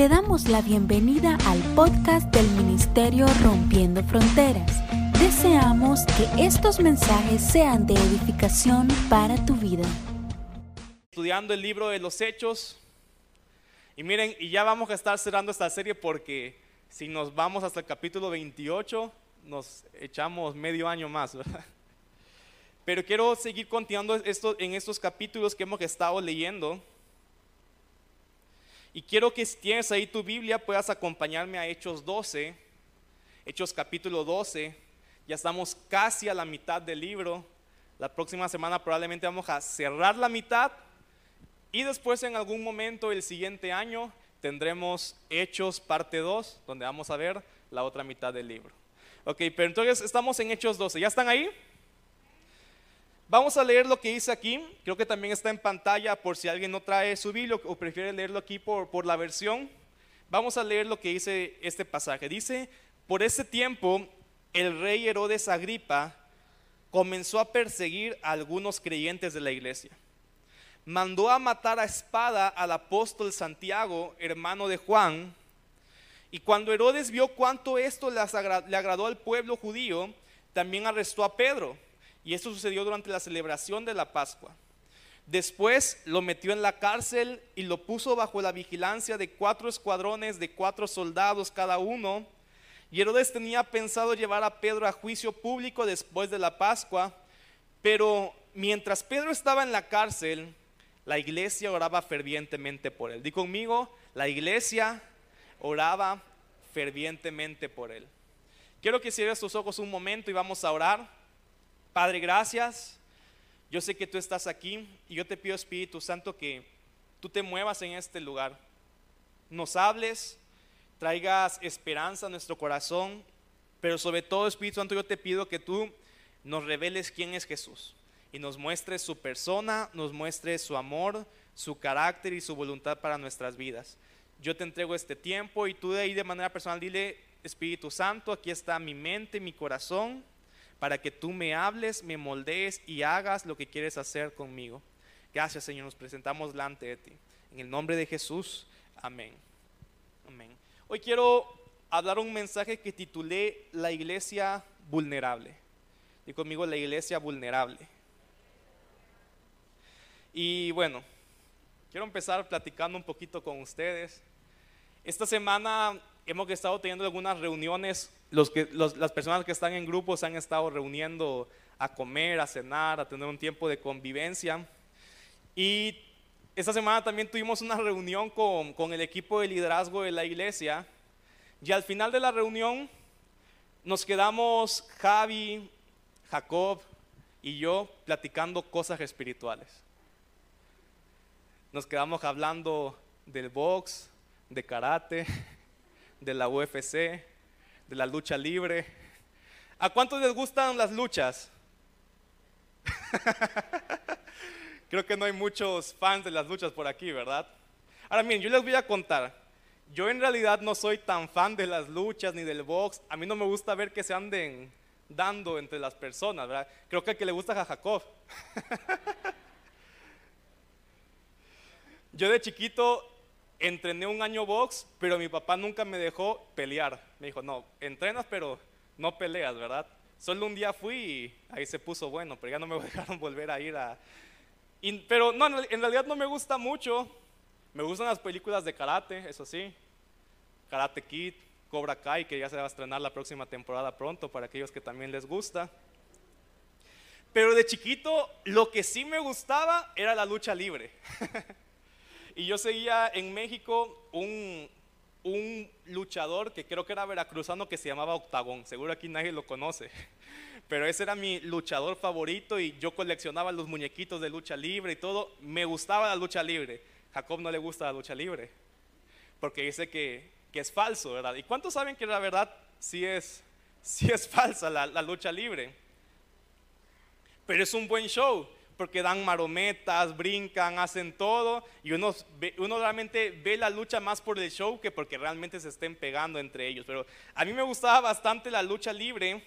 Te damos la bienvenida al podcast del Ministerio Rompiendo Fronteras. Deseamos que estos mensajes sean de edificación para tu vida. Estudiando el libro de los Hechos. Y miren, y ya vamos a estar cerrando esta serie porque si nos vamos hasta el capítulo 28, nos echamos medio año más, ¿verdad? Pero quiero seguir continuando esto, en estos capítulos que hemos estado leyendo. Y quiero que si tienes ahí tu Biblia puedas acompañarme a Hechos 12, Hechos capítulo 12. Ya estamos casi a la mitad del libro. La próxima semana probablemente vamos a cerrar la mitad y después en algún momento el siguiente año tendremos Hechos parte 2, donde vamos a ver la otra mitad del libro. Ok, pero entonces estamos en Hechos 12. ¿Ya están ahí? Vamos a leer lo que dice aquí. Creo que también está en pantalla por si alguien no trae su Biblia o prefiere leerlo aquí por, por la versión. Vamos a leer lo que dice este pasaje. Dice, por ese tiempo el rey Herodes Agripa comenzó a perseguir a algunos creyentes de la iglesia. Mandó a matar a espada al apóstol Santiago, hermano de Juan. Y cuando Herodes vio cuánto esto le agradó al pueblo judío, también arrestó a Pedro y esto sucedió durante la celebración de la Pascua. Después lo metió en la cárcel y lo puso bajo la vigilancia de cuatro escuadrones de cuatro soldados cada uno. Y Herodes tenía pensado llevar a Pedro a juicio público después de la Pascua, pero mientras Pedro estaba en la cárcel, la iglesia oraba fervientemente por él. Di conmigo, la iglesia oraba fervientemente por él. Quiero que cierres tus ojos un momento y vamos a orar. Padre, gracias. Yo sé que tú estás aquí y yo te pido, Espíritu Santo, que tú te muevas en este lugar. Nos hables, traigas esperanza a nuestro corazón, pero sobre todo, Espíritu Santo, yo te pido que tú nos reveles quién es Jesús y nos muestres su persona, nos muestres su amor, su carácter y su voluntad para nuestras vidas. Yo te entrego este tiempo y tú de ahí de manera personal dile, Espíritu Santo, aquí está mi mente, mi corazón para que tú me hables, me moldees y hagas lo que quieres hacer conmigo. Gracias Señor, nos presentamos delante de ti. En el nombre de Jesús, amén. Amén. Hoy quiero hablar un mensaje que titulé La iglesia vulnerable. Y conmigo la iglesia vulnerable. Y bueno, quiero empezar platicando un poquito con ustedes. Esta semana hemos estado teniendo algunas reuniones los que, las personas que están en grupos han estado reuniendo a comer, a cenar, a tener un tiempo de convivencia. Y esta semana también tuvimos una reunión con, con el equipo de liderazgo de la iglesia. Y al final de la reunión nos quedamos Javi, Jacob y yo platicando cosas espirituales. Nos quedamos hablando del box, de karate, de la UFC, de la lucha libre. ¿A cuántos les gustan las luchas? Creo que no hay muchos fans de las luchas por aquí, ¿verdad? Ahora miren, yo les voy a contar. Yo en realidad no soy tan fan de las luchas ni del box. A mí no me gusta ver que se anden dando entre las personas, ¿verdad? Creo que al que le gusta a Jacob. Yo de chiquito entrené un año box, pero mi papá nunca me dejó pelear. Me dijo, no, entrenas, pero no peleas, ¿verdad? Solo un día fui y ahí se puso bueno, pero ya no me dejaron volver a ir a... pero no, en realidad no me gusta mucho. Me gustan las películas de karate, eso sí. Karate Kid, Cobra Kai, que ya se va a estrenar la próxima temporada pronto para aquellos que también les gusta. Pero de chiquito, lo que sí me gustaba era la lucha libre. Y yo seguía en México un, un luchador que creo que era veracruzano que se llamaba Octagón. Seguro aquí nadie lo conoce. Pero ese era mi luchador favorito y yo coleccionaba los muñequitos de lucha libre y todo. Me gustaba la lucha libre. Jacob no le gusta la lucha libre. Porque dice que, que es falso, ¿verdad? ¿Y cuántos saben que la verdad sí es, sí es falsa la, la lucha libre? Pero es un buen show porque dan marometas, brincan, hacen todo, y uno, uno realmente ve la lucha más por el show que porque realmente se estén pegando entre ellos. Pero a mí me gustaba bastante la lucha libre,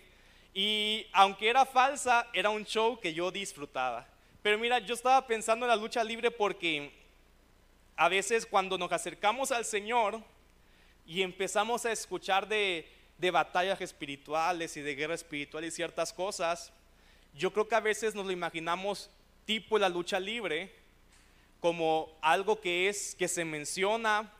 y aunque era falsa, era un show que yo disfrutaba. Pero mira, yo estaba pensando en la lucha libre porque a veces cuando nos acercamos al Señor, y empezamos a escuchar de, de batallas espirituales y de guerra espiritual y ciertas cosas, yo creo que a veces nos lo imaginamos tipo la lucha libre, como algo que es, que se menciona,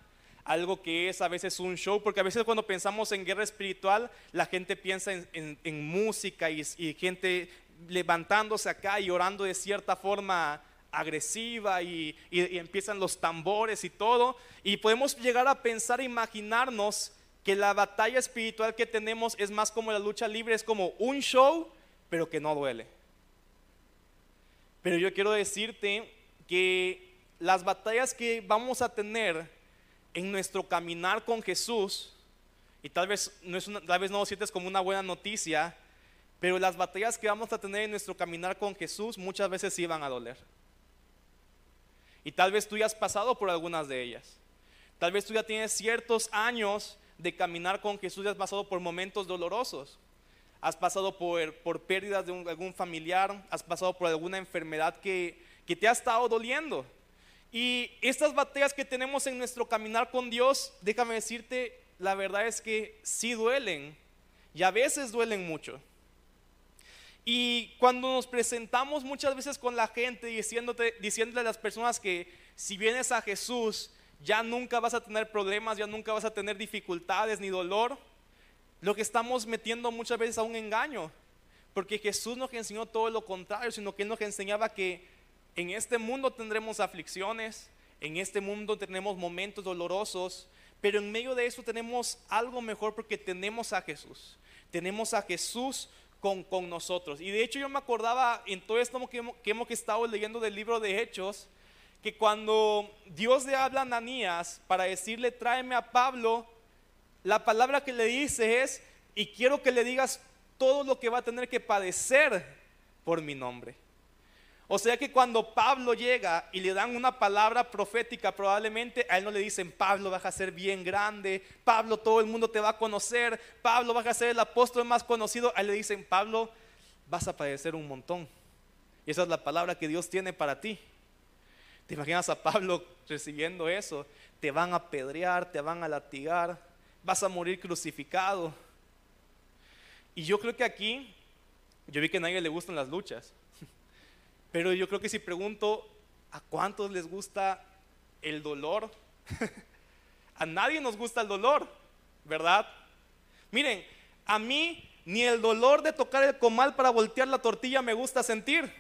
algo que es a veces un show, porque a veces cuando pensamos en guerra espiritual, la gente piensa en, música y, gente levantándose acá y orando de cierta forma agresiva y, empiezan los tambores y todo, y podemos llegar a pensar, imaginarnos que la batalla espiritual que tenemos es más como la lucha libre, es como un show, pero que no duele. Pero yo quiero decirte que las batallas que vamos a tener en nuestro caminar con Jesús, y tal vez no, es tal vez no lo sientes como una buena noticia, pero las batallas que vamos a tener en nuestro caminar con Jesús muchas veces sí van a doler. Y tal vez tú ya has pasado por algunas de ellas. Tal vez tú ya tienes ciertos años de caminar con Jesús y has pasado por momentos dolorosos. Has pasado por, por pérdidas de algún familiar, has pasado por alguna enfermedad que, que te ha estado doliendo. Y estas batallas que tenemos en nuestro caminar con Dios, déjame decirte, la verdad es que sí duelen y a veces duelen mucho. Y cuando nos presentamos muchas veces con la gente diciéndote, diciéndole a las personas que si vienes a Jesús ya nunca vas a tener problemas, ya nunca vas a tener dificultades ni dolor, lo que estamos metiendo muchas veces a un engaño. Porque Jesús nos enseñó todo lo contrario, sino que Él nos enseñaba que en este mundo tendremos aflicciones, en este mundo tenemos momentos dolorosos, pero en medio de eso tenemos algo mejor porque tenemos a Jesús. Tenemos a Jesús con, con nosotros. Y de hecho yo me acordaba en todo esto que hemos, que hemos estado leyendo del libro de Hechos, que cuando Dios le habla a Ananías para decirle tráeme a Pablo, la palabra que le dice es, y quiero que le digas todo lo que va a tener que padecer por mi nombre. O sea que cuando Pablo llega y le dan una palabra profética, probablemente a él no le dicen, Pablo vas a ser bien grande, Pablo todo el mundo te va a conocer, Pablo vas a ser el apóstol más conocido. A él le dicen, Pablo vas a padecer un montón. Y esa es la palabra que Dios tiene para ti. ¿Te imaginas a Pablo recibiendo eso? Te van a apedrear, te van a latigar, vas a morir crucificado. Y yo creo que aquí, yo vi que a nadie le gustan las luchas. Pero yo creo que si pregunto, ¿a cuántos les gusta el dolor? a nadie nos gusta el dolor, ¿verdad? Miren, a mí ni el dolor de tocar el comal para voltear la tortilla me gusta sentir.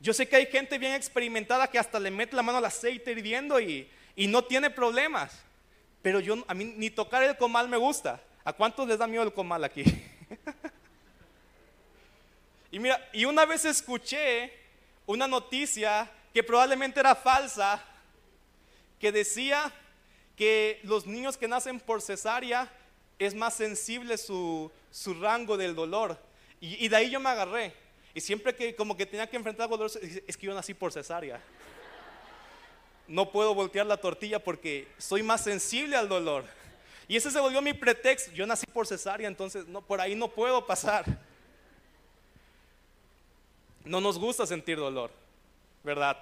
Yo sé que hay gente bien experimentada que hasta le mete la mano al aceite hirviendo y, y no tiene problemas. Pero yo, a mí ni tocar el comal me gusta. ¿A cuántos les da miedo el comal aquí? Y mira, y una vez escuché una noticia que probablemente era falsa, que decía que los niños que nacen por cesárea es más sensible su, rango del dolor. Y, de ahí yo me agarré. Y siempre que como que tenía que enfrentar dolor, es que yo nací por cesárea. No puedo voltear la tortilla porque soy más sensible al dolor. Y ese se volvió mi pretexto. Yo nací por cesárea, entonces no, por ahí no puedo pasar. No nos gusta sentir dolor, ¿verdad?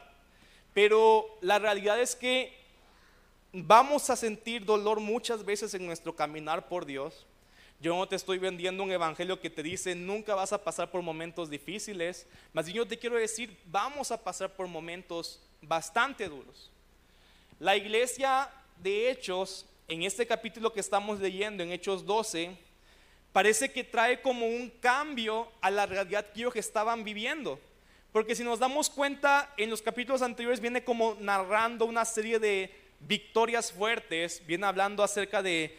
Pero la realidad es que vamos a sentir dolor muchas veces en nuestro caminar por Dios. Yo no te estoy vendiendo un evangelio que te dice nunca vas a pasar por momentos difíciles, más bien yo te quiero decir, vamos a pasar por momentos bastante duros. La iglesia de Hechos, en este capítulo que estamos leyendo, en Hechos 12, parece que trae como un cambio a la realidad que ellos estaban viviendo. Porque si nos damos cuenta, en los capítulos anteriores viene como narrando una serie de victorias fuertes, viene hablando acerca de,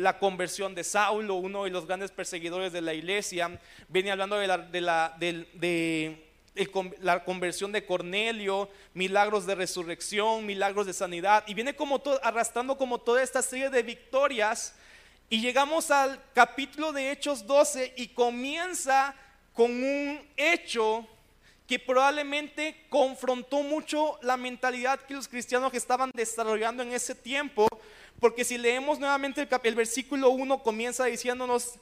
la conversión de Saulo, uno de los grandes perseguidores de la iglesia, viene hablando de la, de la conversión de Cornelio, milagros de resurrección, milagros de sanidad, y viene como todo, arrastrando como toda esta serie de victorias. Y llegamos al capítulo de Hechos 12 y comienza con un hecho que probablemente confrontó mucho la mentalidad que los cristianos estaban desarrollando en ese tiempo, porque si leemos nuevamente el, el versículo 1 comienza diciéndonos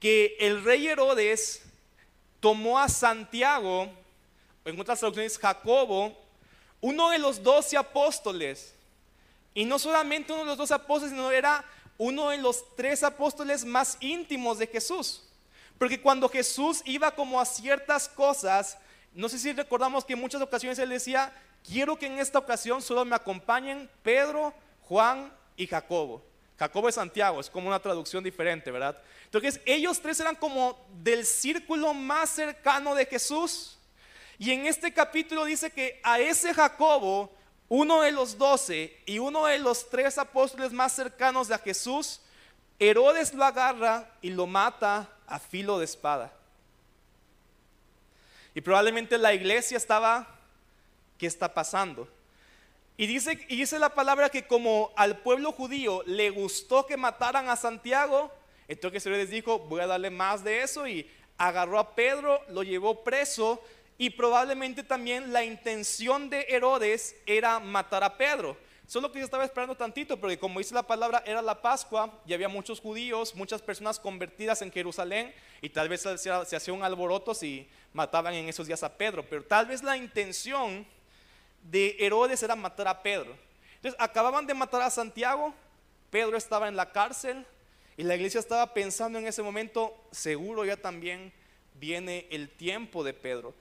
que el rey Herodes tomó a Santiago, en otras traducciones Jacobo, uno de los doce apóstoles, Y no solamente uno de los dos apóstoles, sino era uno de los tres apóstoles más íntimos de Jesús. Porque cuando Jesús iba como a ciertas cosas, no sé si recordamos que en muchas ocasiones él decía, quiero que en esta ocasión solo me acompañen Pedro, Juan y Jacobo. Jacobo es Santiago, es como una traducción diferente, ¿verdad? Entonces ellos tres eran como del círculo más cercano de Jesús. Y en este capítulo dice que a ese Jacobo, uno de los doce y uno de los tres apóstoles más cercanos de Jesús, Herodes lo agarra y lo mata a filo de espada. Y probablemente la iglesia estaba, ¿qué está pasando? Y dice, y dice la palabra que como al pueblo judío le gustó que mataran a Santiago, entonces Herodes dijo, voy a darle más de eso y agarró a Pedro, lo llevó preso y probablemente también la intención de Herodes era matar a Pedro. Solo que yo estaba esperando tantito, porque como dice la palabra, era la Pascua y había muchos judíos, muchas personas convertidas en Jerusalén y tal vez se, hacía un alboroto si mataban en esos días a Pedro. Pero tal vez la intención de Herodes era matar a Pedro. Entonces acababan de matar a Santiago, Pedro estaba en la cárcel y la iglesia estaba pensando en ese momento, seguro ya también viene el tiempo de Pedro.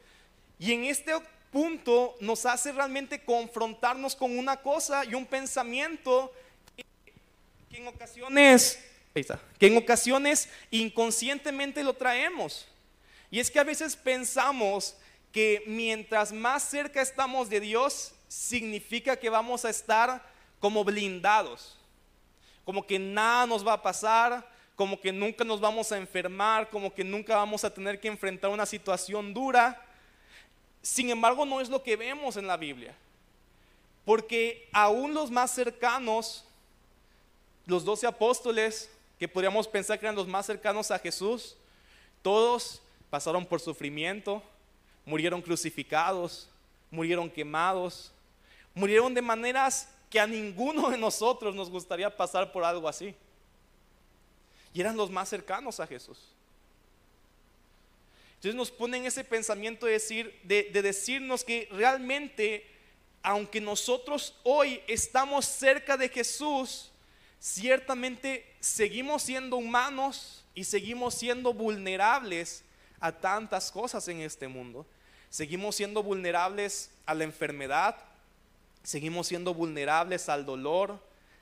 Y en este punto nos hace realmente confrontarnos con una cosa y un pensamiento que, en ocasiones, que en ocasiones inconscientemente lo traemos. Y es que a veces pensamos que mientras más cerca estamos de Dios, significa que vamos a estar como blindados, como que nada nos va a pasar, como que nunca nos vamos a enfermar, como que nunca vamos a tener que enfrentar una situación dura. Sin embargo, no es lo que vemos en la Biblia, porque aún los más cercanos, los doce apóstoles, que podríamos pensar que eran los más cercanos a Jesús, todos pasaron por sufrimiento, murieron crucificados, murieron quemados, murieron de maneras que a ninguno de nosotros nos gustaría pasar por algo así. Y eran los más cercanos a Jesús. Entonces nos ponen ese pensamiento de, decir, de, de decirnos que realmente, aunque nosotros hoy estamos cerca de Jesús, ciertamente seguimos siendo humanos y seguimos siendo vulnerables a tantas cosas en este mundo. Seguimos siendo vulnerables a la enfermedad, seguimos siendo vulnerables al dolor,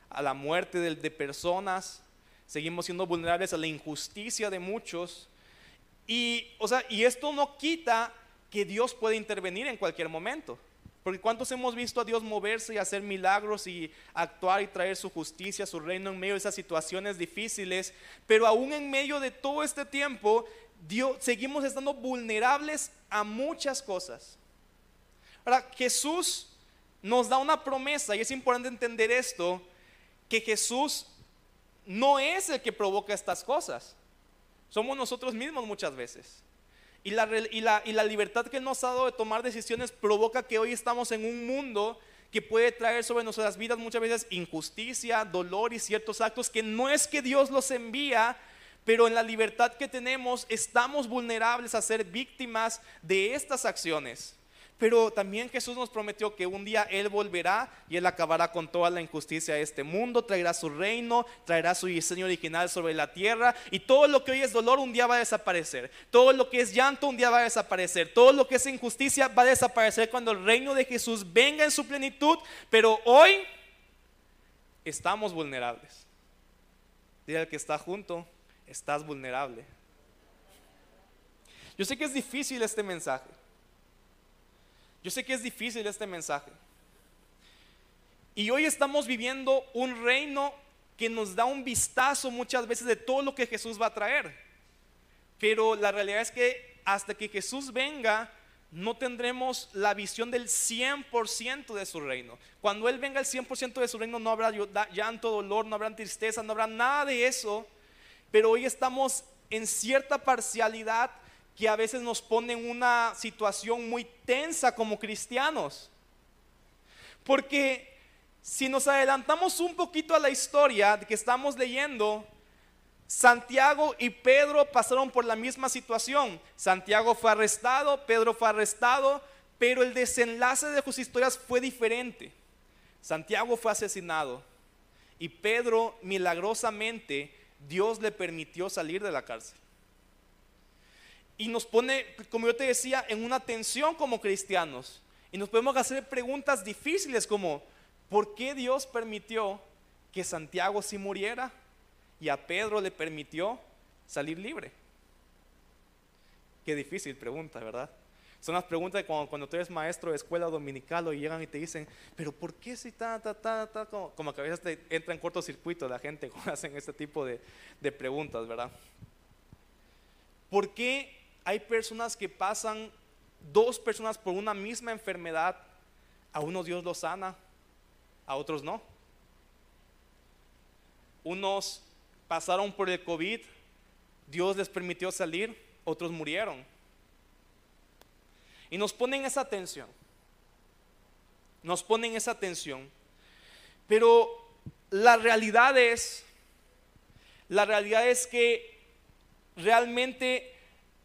a la muerte de, personas, seguimos siendo vulnerables a la injusticia de muchos. Y, o sea, y esto no quita que Dios puede intervenir en cualquier momento. Porque ¿cuántos hemos visto a Dios moverse y hacer milagros y actuar y traer su justicia, su reino en medio de esas situaciones difíciles? Pero aún en medio de todo este tiempo, Dios, seguimos estando vulnerables a muchas cosas. Ahora, Jesús nos da una promesa y es importante entender esto, que Jesús no es el que provoca estas cosas. Somos nosotros mismos muchas veces. Y la, libertad que nos ha dado de tomar decisiones provoca que hoy estamos en un mundo que puede traer sobre nuestras vidas muchas veces injusticia, dolor y ciertos actos que no es que Dios los envía, pero en la libertad que tenemos estamos vulnerables a ser víctimas de estas acciones. Pero también Jesús nos prometió que un día Él volverá y Él acabará con toda la injusticia de este mundo, traerá su reino, traerá su diseño original sobre la tierra y todo lo que hoy es dolor un día va a desaparecer. Todo lo que es llanto un día va a desaparecer. Todo lo que es injusticia va a desaparecer cuando el reino de Jesús venga en su plenitud. Pero hoy estamos vulnerables. Dile al que está junto, estás vulnerable. Yo sé que es difícil este mensaje. Yo sé que es difícil este mensaje. Y hoy estamos viviendo un reino que nos da un vistazo muchas veces de todo lo que Jesús va a traer. Pero la realidad es que hasta que Jesús venga, no tendremos la visión del 100% de su reino. Cuando Él venga el 100% de su reino, no habrá llanto, dolor, no habrá tristeza, no habrá nada de eso pero hoy estamos en cierta parcialidad que a veces nos pone en una situación muy tensa como cristianos. Porque si nos adelantamos un poquito a la historia que estamos leyendo, Santiago y Pedro pasaron por la misma situación. Santiago fue arrestado, Pedro fue arrestado, pero el desenlace de sus historias fue diferente. Santiago fue asesinado y Pedro milagrosamente Dios le permitió salir de la cárcel. Y nos pone, como yo te decía, en una tensión como cristianos. Y nos podemos hacer preguntas difíciles como, ¿por qué Dios permitió que Santiago sí muriera y a Pedro le permitió salir libre? Qué difícil pregunta, ¿verdad? Son las preguntas de cuando, cuando tú eres maestro de escuela dominical o llegan y te dicen, pero ¿por qué si ta, ta, ta, ta? Como, que a veces te entra en cortocircuito la gente cuando hacen este tipo de, de preguntas, ¿verdad? ¿Por qué hay personas que pasan, dos personas por una misma enfermedad, a unos Dios los sana, a otros no? Unos pasaron por el COVID, Dios les permitió salir, otros murieron. Y nos ponen esa tensión. Nos ponen esa tensión. Pero la realidad es, la realidad es que realmente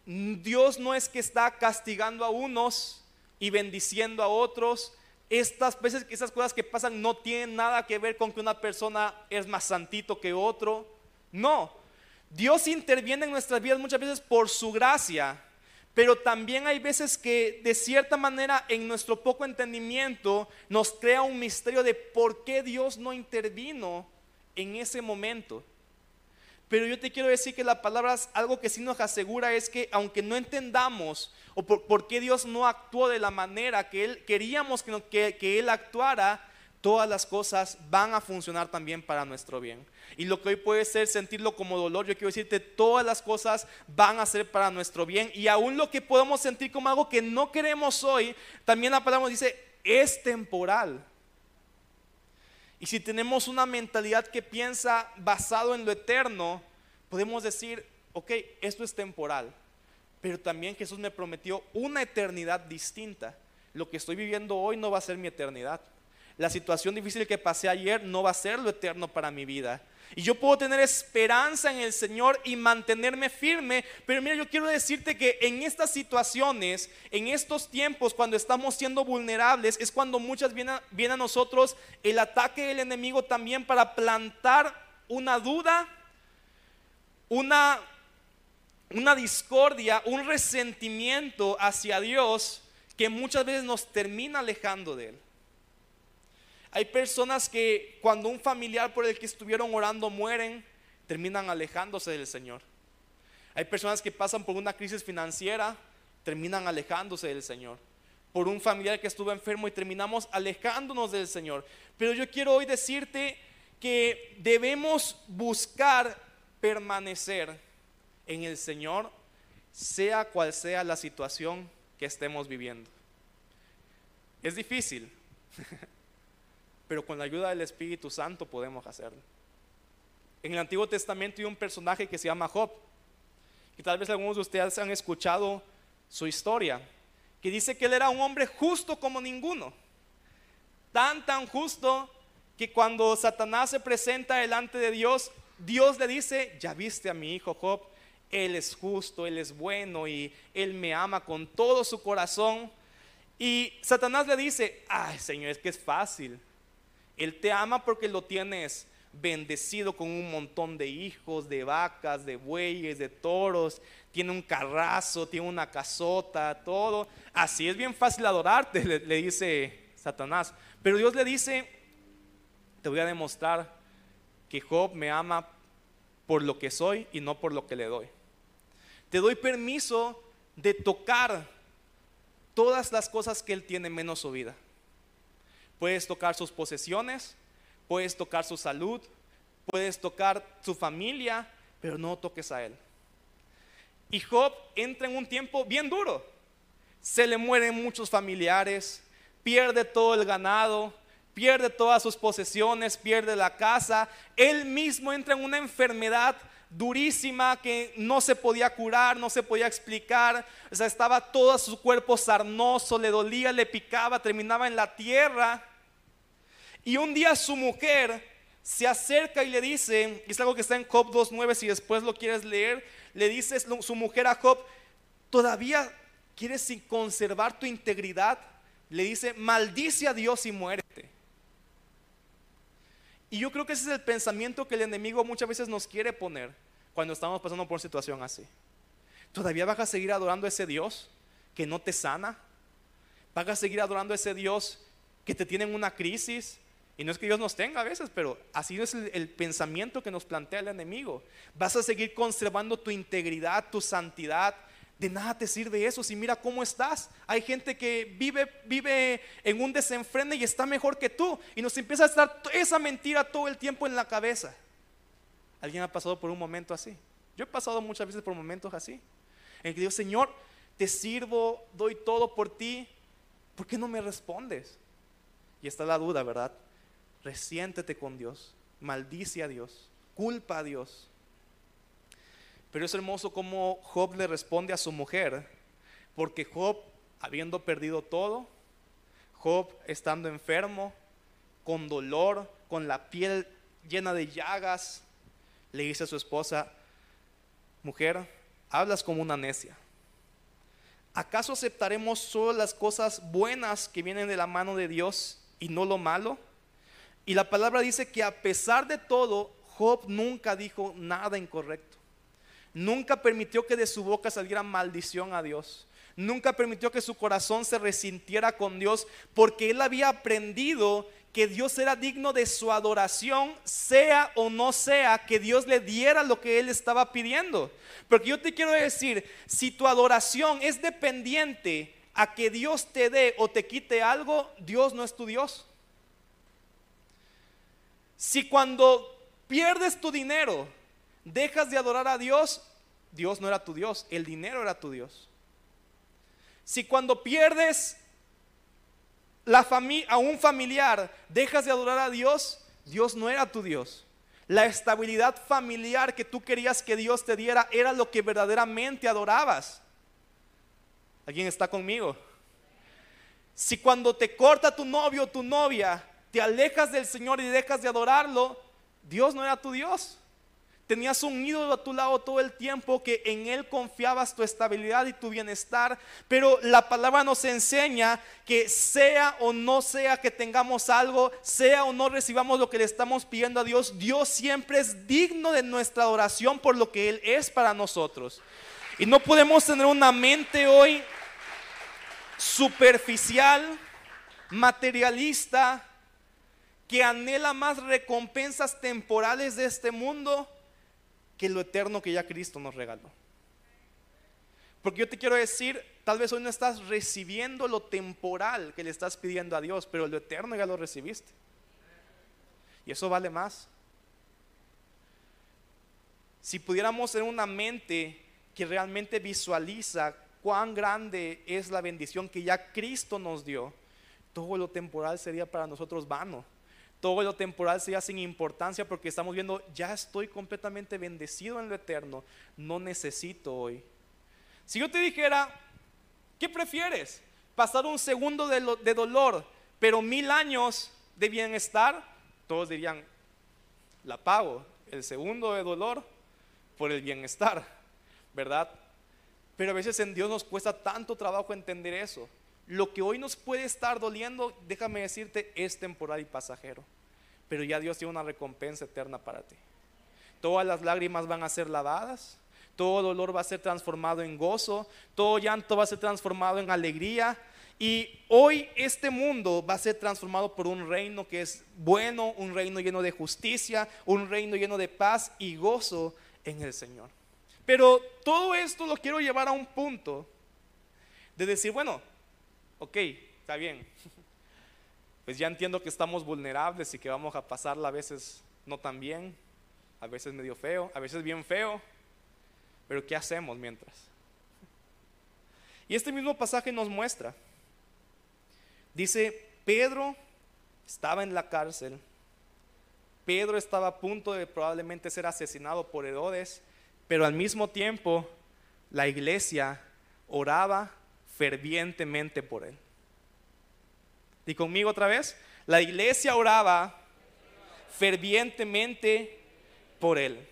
Dios no es que está castigando a unos y bendiciendo a otros. Estas veces, cosas que pasan no tienen nada que ver con que una persona es más santito que otro. No. Dios interviene en nuestras vidas muchas veces por su gracia pero también hay veces que de cierta manera en nuestro poco entendimiento nos crea un misterio de por qué Dios no intervino en ese momento. Pero yo te quiero decir que la palabra, algo que sí nos asegura es que aunque no entendamos o por, qué Dios no actuó de la manera que Él queríamos que, que Él actuara, todas las cosas van a funcionar también para nuestro bien. Y lo que hoy puede ser sentirlo como dolor, yo quiero decirte, todas las cosas van a ser para nuestro bien. Y aún lo que podemos sentir como algo que no queremos hoy, también la palabra dice, es temporal. Y si tenemos una mentalidad que piensa basado en lo eterno, podemos decir, ok, esto es temporal. Pero también Jesús me prometió una eternidad distinta. Lo que estoy viviendo hoy no va a ser mi eternidad la situación difícil que pasé ayer no va a ser lo eterno para mi vida. Y yo puedo tener esperanza en el Señor y mantenerme firme. Pero mira, yo quiero decirte que en estas situaciones, en estos tiempos, cuando estamos siendo vulnerables, es cuando muchas viene, viene a nosotros el ataque del enemigo también para plantar una duda, una, una discordia, un resentimiento hacia Dios que muchas veces nos termina alejando de Él. Hay personas que cuando un familiar por el que estuvieron orando mueren, terminan alejándose del Señor. Hay personas que pasan por una crisis financiera, terminan alejándose del Señor. Por un familiar que estuvo enfermo y terminamos alejándonos del Señor. Pero yo quiero hoy decirte que debemos buscar permanecer en el Señor, sea cual sea la situación que estemos viviendo. Es difícil. pero con la ayuda del Espíritu Santo podemos hacerlo. En el Antiguo Testamento hay un personaje que se llama Job, y tal vez algunos de ustedes han escuchado su historia, que dice que él era un hombre justo como ninguno, tan tan justo que cuando Satanás se presenta delante de Dios, Dios le dice, ya viste a mi hijo Job, él es justo, él es bueno y él me ama con todo su corazón. Y Satanás le dice, ay Señor, es que es fácil. Él te ama porque lo tienes bendecido con un montón de hijos, de vacas, de bueyes, de toros, tiene un carrazo, tiene una casota, todo. Así es bien fácil adorarte, le, dice Satanás. Pero Dios le dice, te voy a demostrar que Job me ama por lo que soy y no por lo que le doy. Te doy permiso de tocar todas las cosas que él tiene menos su vida. Puedes tocar sus posesiones, puedes tocar su salud, puedes tocar su familia, pero no toques a él. Y Job entra en un tiempo bien duro. Se le mueren muchos familiares, pierde todo el ganado, pierde todas sus posesiones, pierde la casa. Él mismo entra en una enfermedad durísima que no se podía curar, no se podía explicar. O sea, estaba todo su cuerpo sarnoso, le dolía, le picaba, terminaba en la tierra. Y un día su mujer se acerca y le dice, es algo que está en Job 2.9, si después lo quieres leer, le dice su mujer a Job, ¿todavía quieres conservar tu integridad? Le dice, maldice a Dios y muérete. Y yo creo que ese es el pensamiento que el enemigo muchas veces nos quiere poner cuando estamos pasando por una situación así. ¿Todavía vas a seguir adorando a ese Dios que no te sana? ¿Vas a seguir adorando a ese Dios que te tiene en una crisis? Y no es que Dios nos tenga a veces, pero así es el, pensamiento que nos plantea el enemigo. Vas a seguir conservando tu integridad, tu santidad. De nada te sirve eso si mira cómo estás. Hay gente que vive, vive en un desenfreno y está mejor que tú. Y nos empieza a estar esa mentira todo el tiempo en la cabeza. ¿Alguien ha pasado por un momento así? Yo he pasado muchas veces por momentos así. En que digo, Señor, te sirvo, doy todo por ti. ¿Por qué no me respondes? Y está la duda, ¿verdad? Resiéntete con Dios, maldice a Dios, culpa a Dios. Pero es hermoso cómo Job le responde a su mujer, porque Job, habiendo perdido todo, Job estando enfermo, con dolor, con la piel llena de llagas, le dice a su esposa, mujer, hablas como una necia. ¿Acaso aceptaremos solo las cosas buenas que vienen de la mano de Dios y no lo malo? Y la palabra dice que a pesar de todo, Job nunca dijo nada incorrecto. Nunca permitió que de su boca saliera maldición a Dios. Nunca permitió que su corazón se resintiera con Dios porque él había aprendido que Dios era digno de su adoración, sea o no sea que Dios le diera lo que él estaba pidiendo. Porque yo te quiero decir, si tu adoración es dependiente a que Dios te dé o te quite algo, Dios no es tu Dios. Si cuando pierdes tu dinero dejas de adorar a Dios, Dios no era tu Dios, el dinero era tu Dios. Si cuando pierdes la a un familiar dejas de adorar a Dios, Dios no era tu Dios. La estabilidad familiar que tú querías que Dios te diera era lo que verdaderamente adorabas. ¿Alguien está conmigo? Si cuando te corta tu novio o tu novia, te alejas del Señor y dejas de adorarlo, Dios no era tu Dios. Tenías un ídolo a tu lado todo el tiempo que en él confiabas tu estabilidad y tu bienestar. Pero la palabra nos enseña que sea o no sea que tengamos algo, sea o no recibamos lo que le estamos pidiendo a Dios, Dios siempre es digno de nuestra adoración por lo que Él es para nosotros. Y no podemos tener una mente hoy superficial, materialista, que anhela más recompensas temporales de este mundo que lo eterno que ya Cristo nos regaló. Porque yo te quiero decir, tal vez hoy no estás recibiendo lo temporal que le estás pidiendo a Dios, pero lo eterno ya lo recibiste. Y eso vale más. Si pudiéramos tener una mente que realmente visualiza cuán grande es la bendición que ya Cristo nos dio, todo lo temporal sería para nosotros vano todo lo temporal sea sin importancia porque estamos viendo, ya estoy completamente bendecido en lo eterno, no necesito hoy. Si yo te dijera, ¿qué prefieres? ¿Pasar un segundo de, de dolor, pero mil años de bienestar? Todos dirían, la pago, el segundo de dolor por el bienestar, ¿verdad? Pero a veces en Dios nos cuesta tanto trabajo entender eso. Lo que hoy nos puede estar doliendo, déjame decirte, es temporal y pasajero. Pero ya Dios tiene una recompensa eterna para ti. Todas las lágrimas van a ser lavadas, todo dolor va a ser transformado en gozo, todo llanto va a ser transformado en alegría. Y hoy este mundo va a ser transformado por un reino que es bueno, un reino lleno de justicia, un reino lleno de paz y gozo en el Señor. Pero todo esto lo quiero llevar a un punto de decir, bueno, ok, está bien. Pues ya entiendo que estamos vulnerables y que vamos a pasarla a veces no tan bien, a veces medio feo, a veces bien feo. Pero ¿qué hacemos mientras? Y este mismo pasaje nos muestra. Dice, Pedro estaba en la cárcel. Pedro estaba a punto de probablemente ser asesinado por Herodes, pero al mismo tiempo la iglesia oraba fervientemente por él. Y conmigo otra vez, la iglesia oraba fervientemente por él.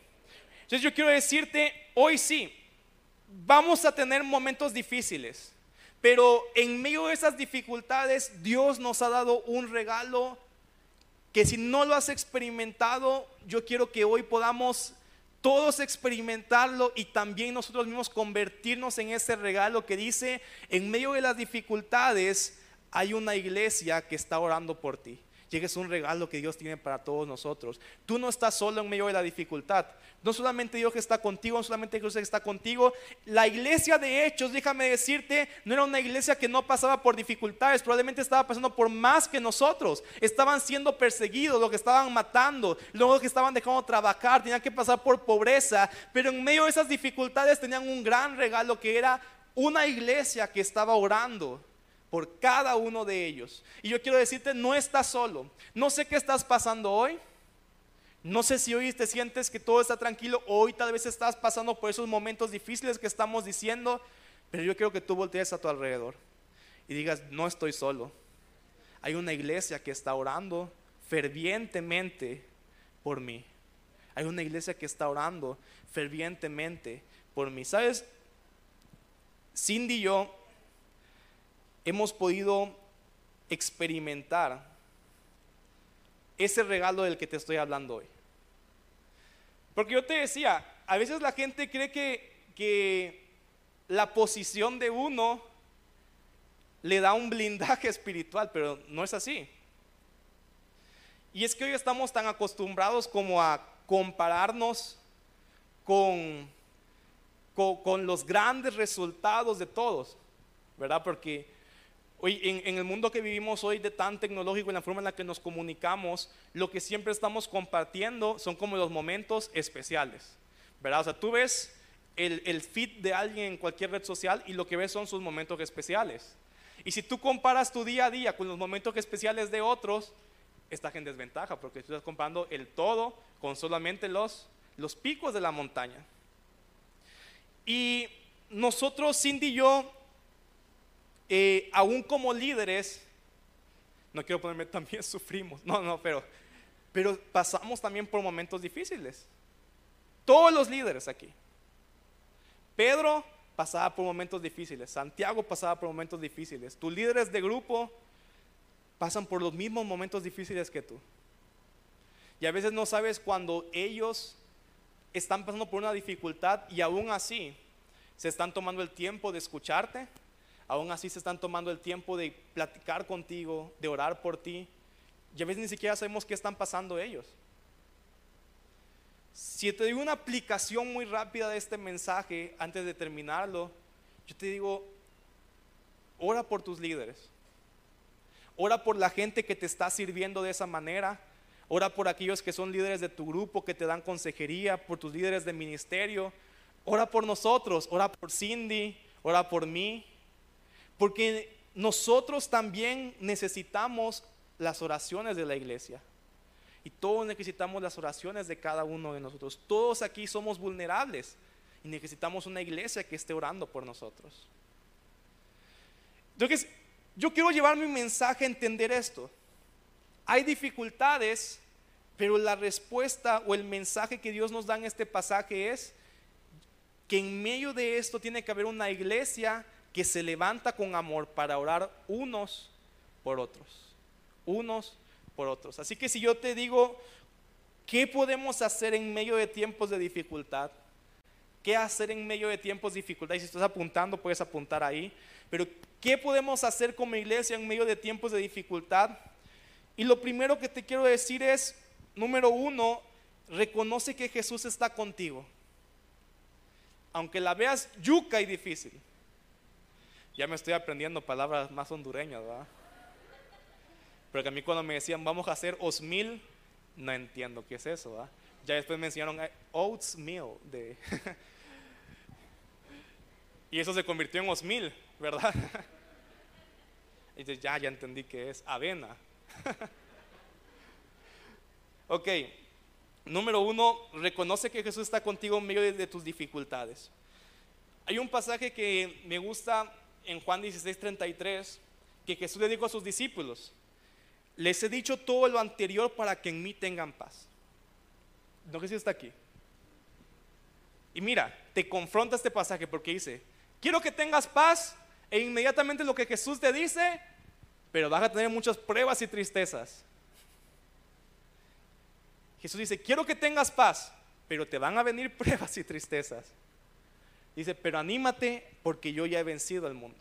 Entonces yo quiero decirte, hoy sí, vamos a tener momentos difíciles, pero en medio de esas dificultades Dios nos ha dado un regalo que si no lo has experimentado, yo quiero que hoy podamos todos experimentarlo y también nosotros mismos convertirnos en ese regalo que dice, en medio de las dificultades hay una iglesia que está orando por ti. Llegues un regalo que Dios tiene para todos nosotros. Tú no estás solo en medio de la dificultad. No solamente Dios que está contigo, no solamente Dios que está contigo. La iglesia de Hechos, déjame decirte, no era una iglesia que no pasaba por dificultades, probablemente estaba pasando por más que nosotros. Estaban siendo perseguidos, lo que estaban matando, luego que estaban dejando trabajar, tenían que pasar por pobreza, pero en medio de esas dificultades tenían un gran regalo que era una iglesia que estaba orando por cada uno de ellos. Y yo quiero decirte, no estás solo. No sé qué estás pasando hoy. No sé si hoy te sientes que todo está tranquilo. Hoy tal vez estás pasando por esos momentos difíciles que estamos diciendo. Pero yo quiero que tú voltees a tu alrededor y digas, no estoy solo. Hay una iglesia que está orando fervientemente por mí. Hay una iglesia que está orando fervientemente por mí. ¿Sabes? Cindy y yo hemos podido experimentar ese regalo del que te estoy hablando hoy. Porque yo te decía, a veces la gente cree que, que la posición de uno le da un blindaje espiritual, pero no es así. Y es que hoy estamos tan acostumbrados como a compararnos con, con, con los grandes resultados de todos, ¿verdad? Porque Hoy, en, el mundo que vivimos hoy de tan tecnológico, en la forma en la que nos comunicamos, lo que siempre estamos compartiendo son como los momentos especiales, ¿verdad? O sea, tú ves el, el feed de alguien en cualquier red social y lo que ves son sus momentos especiales. Y si tú comparas tu día a día con los momentos especiales de otros, estás en desventaja porque tú estás comparando el todo con solamente los, los picos de la montaña. Y nosotros, Cindy y yo, eh, aún como líderes, no quiero ponerme también sufrimos, no, no, pero, pero pasamos también por momentos difíciles. Todos los líderes aquí. Pedro pasaba por momentos difíciles, Santiago pasaba por momentos difíciles, tus líderes de grupo pasan por los mismos momentos difíciles que tú. Y a veces no sabes cuando ellos están pasando por una dificultad y aún así se están tomando el tiempo de escucharte, aún así se están tomando el tiempo de platicar contigo, de orar por ti. Y a veces ni siquiera sabemos qué están pasando ellos. Si te digo una aplicación muy rápida de este mensaje antes de terminarlo, yo te digo, ora por tus líderes. Ora por la gente que te está sirviendo de esa manera. Ora por aquellos que son líderes de tu grupo, que te dan consejería, por tus líderes de ministerio. Ora por nosotros, ora por Cindy, ora por mí. Porque nosotros también necesitamos las oraciones de la iglesia. Y todos necesitamos las oraciones de cada uno de nosotros. Todos aquí somos vulnerables y necesitamos una iglesia que esté orando por nosotros. Entonces, yo quiero llevar mi mensaje a entender esto. Hay dificultades, pero la respuesta o el mensaje que Dios nos da en este pasaje es que en medio de esto tiene que haber una iglesia que se levanta con amor para orar unos por otros, unos por otros. Así que si yo te digo, ¿qué podemos hacer en medio de tiempos de dificultad? ¿Qué hacer en medio de tiempos de dificultad? Y si estás apuntando, puedes apuntar ahí. Pero ¿qué podemos hacer como iglesia en medio de tiempos de dificultad? Y lo primero que te quiero decir es, número uno, reconoce que Jesús está contigo. Aunque la veas yuca y difícil. Ya me estoy aprendiendo palabras más hondureñas, ¿verdad? Pero a mí cuando me decían, vamos a hacer osmil, no entiendo qué es eso, ¿verdad? Ya después me enseñaron eh, oats meal, de y eso se convirtió en osmil, ¿verdad? y dices, ya, ya entendí que es avena. ok, número uno, reconoce que Jesús está contigo en medio de tus dificultades. Hay un pasaje que me gusta en Juan 16:33 que Jesús le dijo a sus discípulos, les he dicho todo lo anterior para que en mí tengan paz. No sé si está aquí. Y mira, te confronta este pasaje porque dice, quiero que tengas paz e inmediatamente lo que Jesús te dice, pero vas a tener muchas pruebas y tristezas. Jesús dice, quiero que tengas paz, pero te van a venir pruebas y tristezas. Dice, pero anímate porque yo ya he vencido al mundo.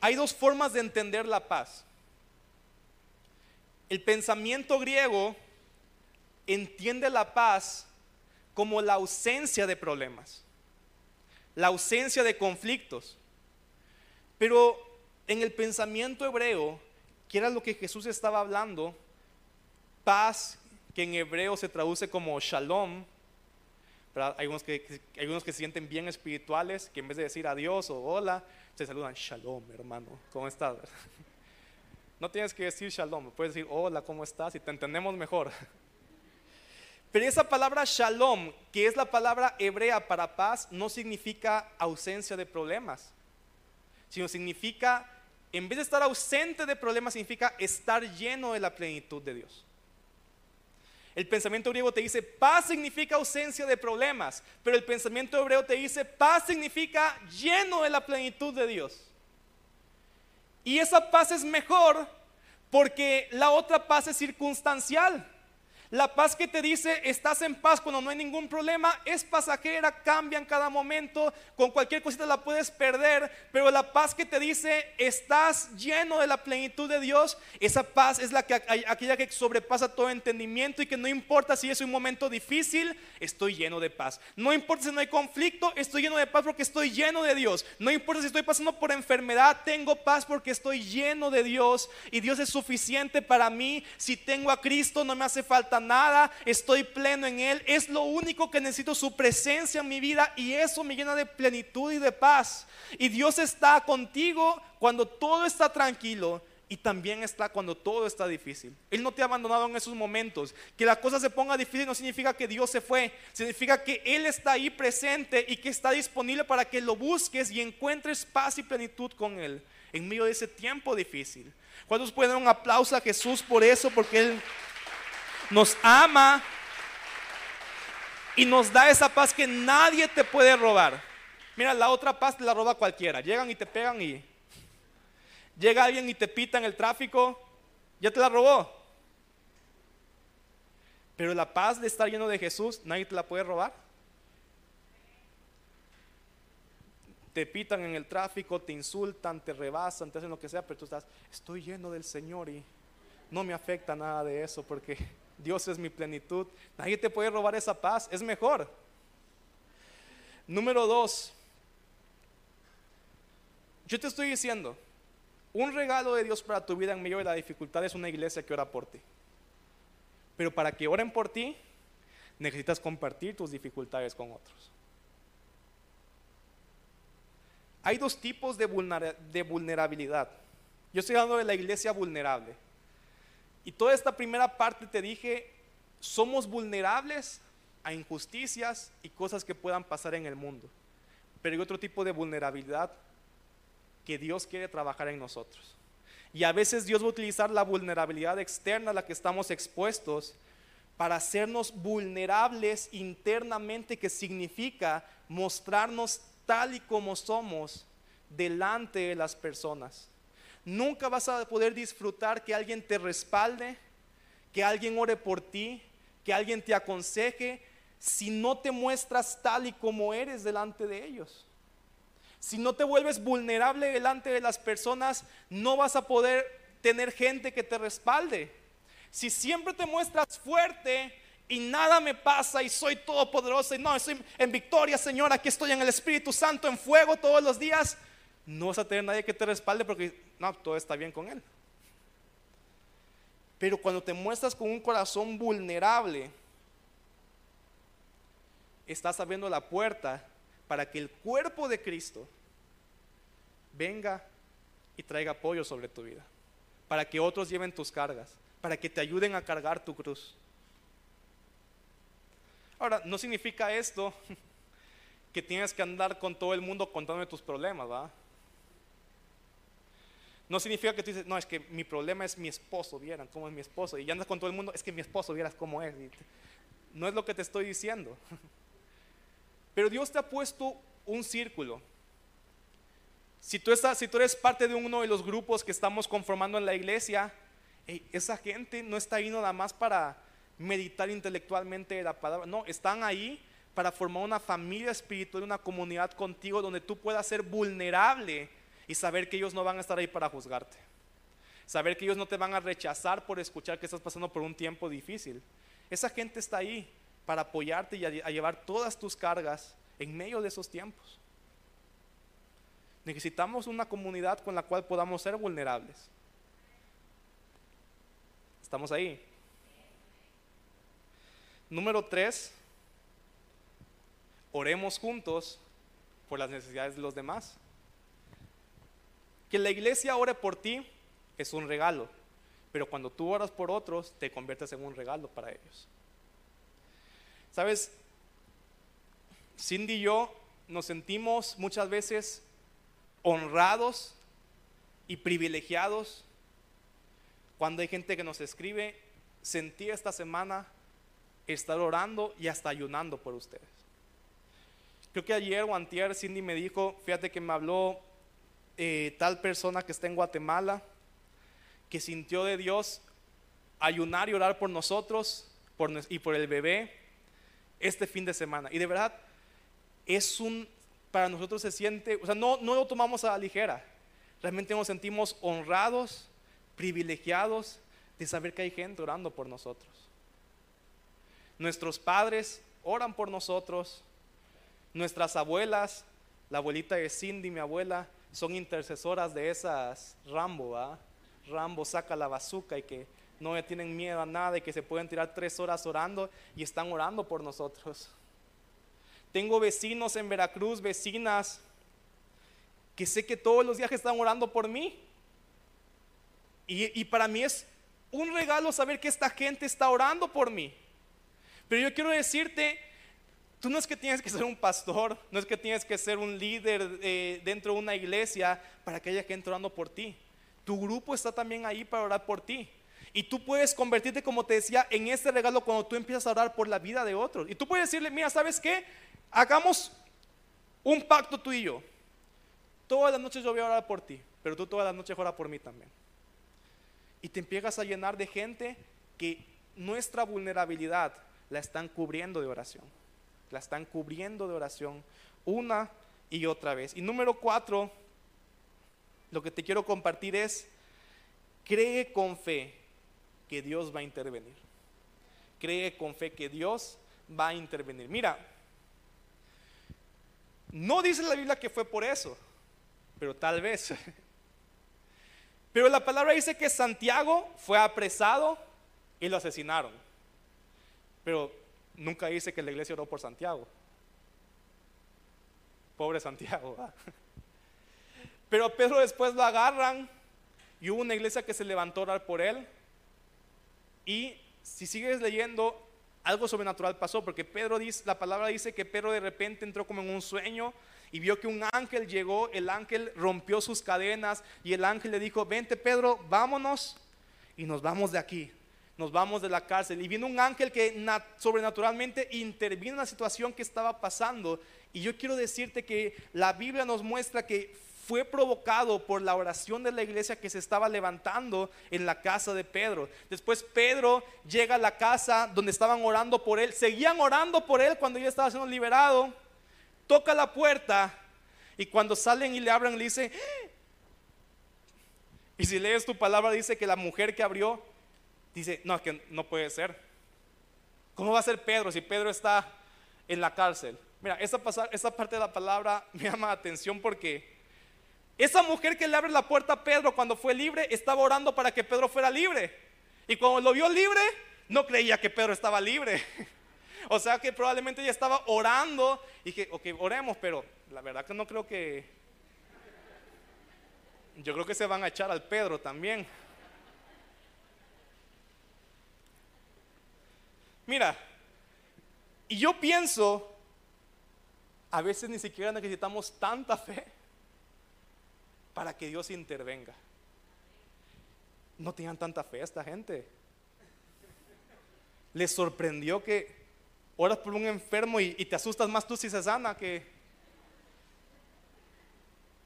Hay dos formas de entender la paz. El pensamiento griego entiende la paz como la ausencia de problemas, la ausencia de conflictos. Pero en el pensamiento hebreo, que era lo que Jesús estaba hablando, paz, que en hebreo se traduce como shalom, hay algunos que, hay algunos que se sienten bien espirituales, que en vez de decir adiós o hola, se saludan shalom, hermano, ¿cómo estás? No tienes que decir shalom, puedes decir hola, ¿cómo estás? Y te entendemos mejor. Pero esa palabra shalom, que es la palabra hebrea para paz, no significa ausencia de problemas, sino significa, en vez de estar ausente de problemas, significa estar lleno de la plenitud de Dios. El pensamiento griego te dice paz significa ausencia de problemas, pero el pensamiento hebreo te dice paz significa lleno de la plenitud de Dios. Y esa paz es mejor porque la otra paz es circunstancial. La paz que te dice estás en paz cuando no hay ningún problema es pasajera, cambia en cada momento, con cualquier cosita la puedes perder, pero la paz que te dice estás lleno de la plenitud de Dios, esa paz es la que aquella que sobrepasa todo entendimiento y que no importa si es un momento difícil, estoy lleno de paz. No importa si no hay conflicto, estoy lleno de paz porque estoy lleno de Dios. No importa si estoy pasando por enfermedad, tengo paz porque estoy lleno de Dios y Dios es suficiente para mí. Si tengo a Cristo no me hace falta nada, estoy pleno en Él, es lo único que necesito, su presencia en mi vida y eso me llena de plenitud y de paz. Y Dios está contigo cuando todo está tranquilo y también está cuando todo está difícil. Él no te ha abandonado en esos momentos. Que la cosa se ponga difícil no significa que Dios se fue, significa que Él está ahí presente y que está disponible para que lo busques y encuentres paz y plenitud con Él en medio de ese tiempo difícil. ¿Cuántos pueden dar un aplauso a Jesús por eso? Porque Él nos ama y nos da esa paz que nadie te puede robar. Mira, la otra paz te la roba cualquiera. Llegan y te pegan y llega alguien y te pita en el tráfico, ya te la robó. Pero la paz de estar lleno de Jesús, nadie te la puede robar. Te pitan en el tráfico, te insultan, te rebasan, te hacen lo que sea, pero tú estás, estoy lleno del Señor y no me afecta nada de eso porque Dios es mi plenitud. Nadie te puede robar esa paz, es mejor. Número dos, yo te estoy diciendo, un regalo de Dios para tu vida en medio de la dificultad es una iglesia que ora por ti. Pero para que oren por ti, necesitas compartir tus dificultades con otros. Hay dos tipos de, vulnerabilidad. Yo estoy hablando de la iglesia vulnerable. Y toda esta primera parte te dije, somos vulnerables a injusticias y cosas que puedan pasar en el mundo. Pero hay otro tipo de vulnerabilidad que Dios quiere trabajar en nosotros. Y a veces Dios va a utilizar la vulnerabilidad externa a la que estamos expuestos para hacernos vulnerables internamente, que significa mostrarnos tal y como somos delante de las personas. Nunca vas a poder disfrutar que alguien te respalde, que alguien ore por ti, que alguien te aconseje, si no te muestras tal y como eres delante de ellos. Si no te vuelves vulnerable delante de las personas, no vas a poder tener gente que te respalde. Si siempre te muestras fuerte y nada me pasa y soy todopoderoso y no, estoy en victoria, Señor, aquí estoy en el Espíritu Santo en fuego todos los días, no vas a tener nadie que te respalde porque no, todo está bien con él. Pero cuando te muestras con un corazón vulnerable, estás abriendo la puerta para que el cuerpo de Cristo venga y traiga apoyo sobre tu vida, para que otros lleven tus cargas, para que te ayuden a cargar tu cruz. Ahora, no significa esto que tienes que andar con todo el mundo contando tus problemas, ¿va? No significa que tú dices, no, es que mi problema es mi esposo, vieran cómo es mi esposo. Y ya andas con todo el mundo, es que mi esposo, vieras cómo es. no es lo que te estoy diciendo. Pero Dios te ha puesto un círculo. Si tú, estás, si tú eres parte de uno de los grupos que estamos conformando en la iglesia, esa gente no está ahí nada más para meditar intelectualmente la palabra. No, están ahí para formar una familia espiritual, una comunidad contigo donde tú puedas ser vulnerable y saber que ellos no van a estar ahí para juzgarte. Saber que ellos no te van a rechazar por escuchar que estás pasando por un tiempo difícil. Esa gente está ahí para apoyarte y a, llevar todas tus cargas en medio de esos tiempos. Necesitamos una comunidad con la cual podamos ser vulnerables. ¿Estamos ahí? Número tres, oremos juntos por las necesidades de los demás. Que la iglesia ore por ti es un regalo, pero cuando tú oras por otros, te conviertes en un regalo para ellos. Sabes, Cindy y yo nos sentimos muchas veces honrados y privilegiados cuando hay gente que nos escribe, sentí esta semana estar orando y hasta ayunando por ustedes. Creo que ayer o Cindy me dijo, fíjate que me habló eh, tal persona que está en Guatemala, que sintió de Dios ayunar y orar por nosotros y por el bebé este fin de semana. Y de verdad, es un, para nosotros se siente, o sea, no, no lo tomamos a la ligera. Realmente nos sentimos honrados, privilegiados de saber que hay gente orando por nosotros. Nuestros padres oran por nosotros. Nuestras abuelas, la abuelita de Cindy, mi abuela, son intercesoras de esas Rambo, Rambo saca la bazuca y que no tienen miedo a nada y que se pueden tirar tres horas orando y están orando por nosotros. Tengo vecinos en Veracruz, vecinas, que sé que todos los días están orando por mí. Y, para mí es un regalo saber que esta gente está orando por mí. Pero yo quiero decirte, tú no es que tienes que ser un pastor, no es que tienes que ser un líder eh, dentro de una iglesia para que haya gente orando por ti. Tu grupo está también ahí para orar por ti. Y tú puedes convertirte, como te decía, en este regalo cuando tú empiezas a orar por la vida de otros. Y tú puedes decirle, mira, ¿sabes qué? Hagamos un pacto tú y yo. Todas las noches yo voy a orar por ti, pero tú todas las noches ora por mí también. Y te empiezas a llenar de gente que nuestra vulnerabilidad la están cubriendo de oración. La están cubriendo de oración una y otra vez. Y número cuatro, lo que te quiero compartir es, cree con fe que Dios va a intervenir. Cree con fe que Dios va a intervenir. Mira, no dice la Biblia que fue por eso, pero tal vez. Pero la palabra dice que Santiago fue apresado y lo asesinaron. Pero nunca dice que la iglesia oró por Santiago. Pobre Santiago. Pero Pedro después lo agarran y hubo una iglesia que se levantó a orar por él y si sigues leyendo, algo sobrenatural pasó, porque Pedro dice, la palabra dice que Pedro de repente entró como en un sueño y vio que un ángel llegó, el ángel rompió sus cadenas y el ángel le dijo, vente Pedro, vámonos y nos vamos de aquí, nos vamos de la cárcel. Y vino un ángel que sobrenaturalmente intervino en la situación que estaba pasando. Y yo quiero decirte que la Biblia nos muestra que fue provocado por la oración de la iglesia que se estaba levantando en la casa de Pedro. Después Pedro llega a la casa donde estaban orando por él. Seguían orando por él cuando ya estaba siendo liberado. Toca la puerta y cuando salen y le abran le dice, ¡Ah!". y si lees tu palabra dice que la mujer que abrió, dice, no, que no puede ser. ¿Cómo va a ser Pedro si Pedro está en la cárcel? Mira, esta, esta parte de la palabra me llama la atención porque esa mujer que le abre la puerta a Pedro cuando fue libre estaba orando para que Pedro fuera libre. Y cuando lo vio libre, no creía que Pedro estaba libre. O sea que probablemente ella estaba orando y dije, ok, oremos, pero la verdad que no creo que... Yo creo que se van a echar al Pedro también. Mira, y yo pienso, a veces ni siquiera necesitamos tanta fe para que Dios intervenga. No tenían tanta fe esta gente. Les sorprendió que oras por un enfermo y, te asustas más tú si se sana que...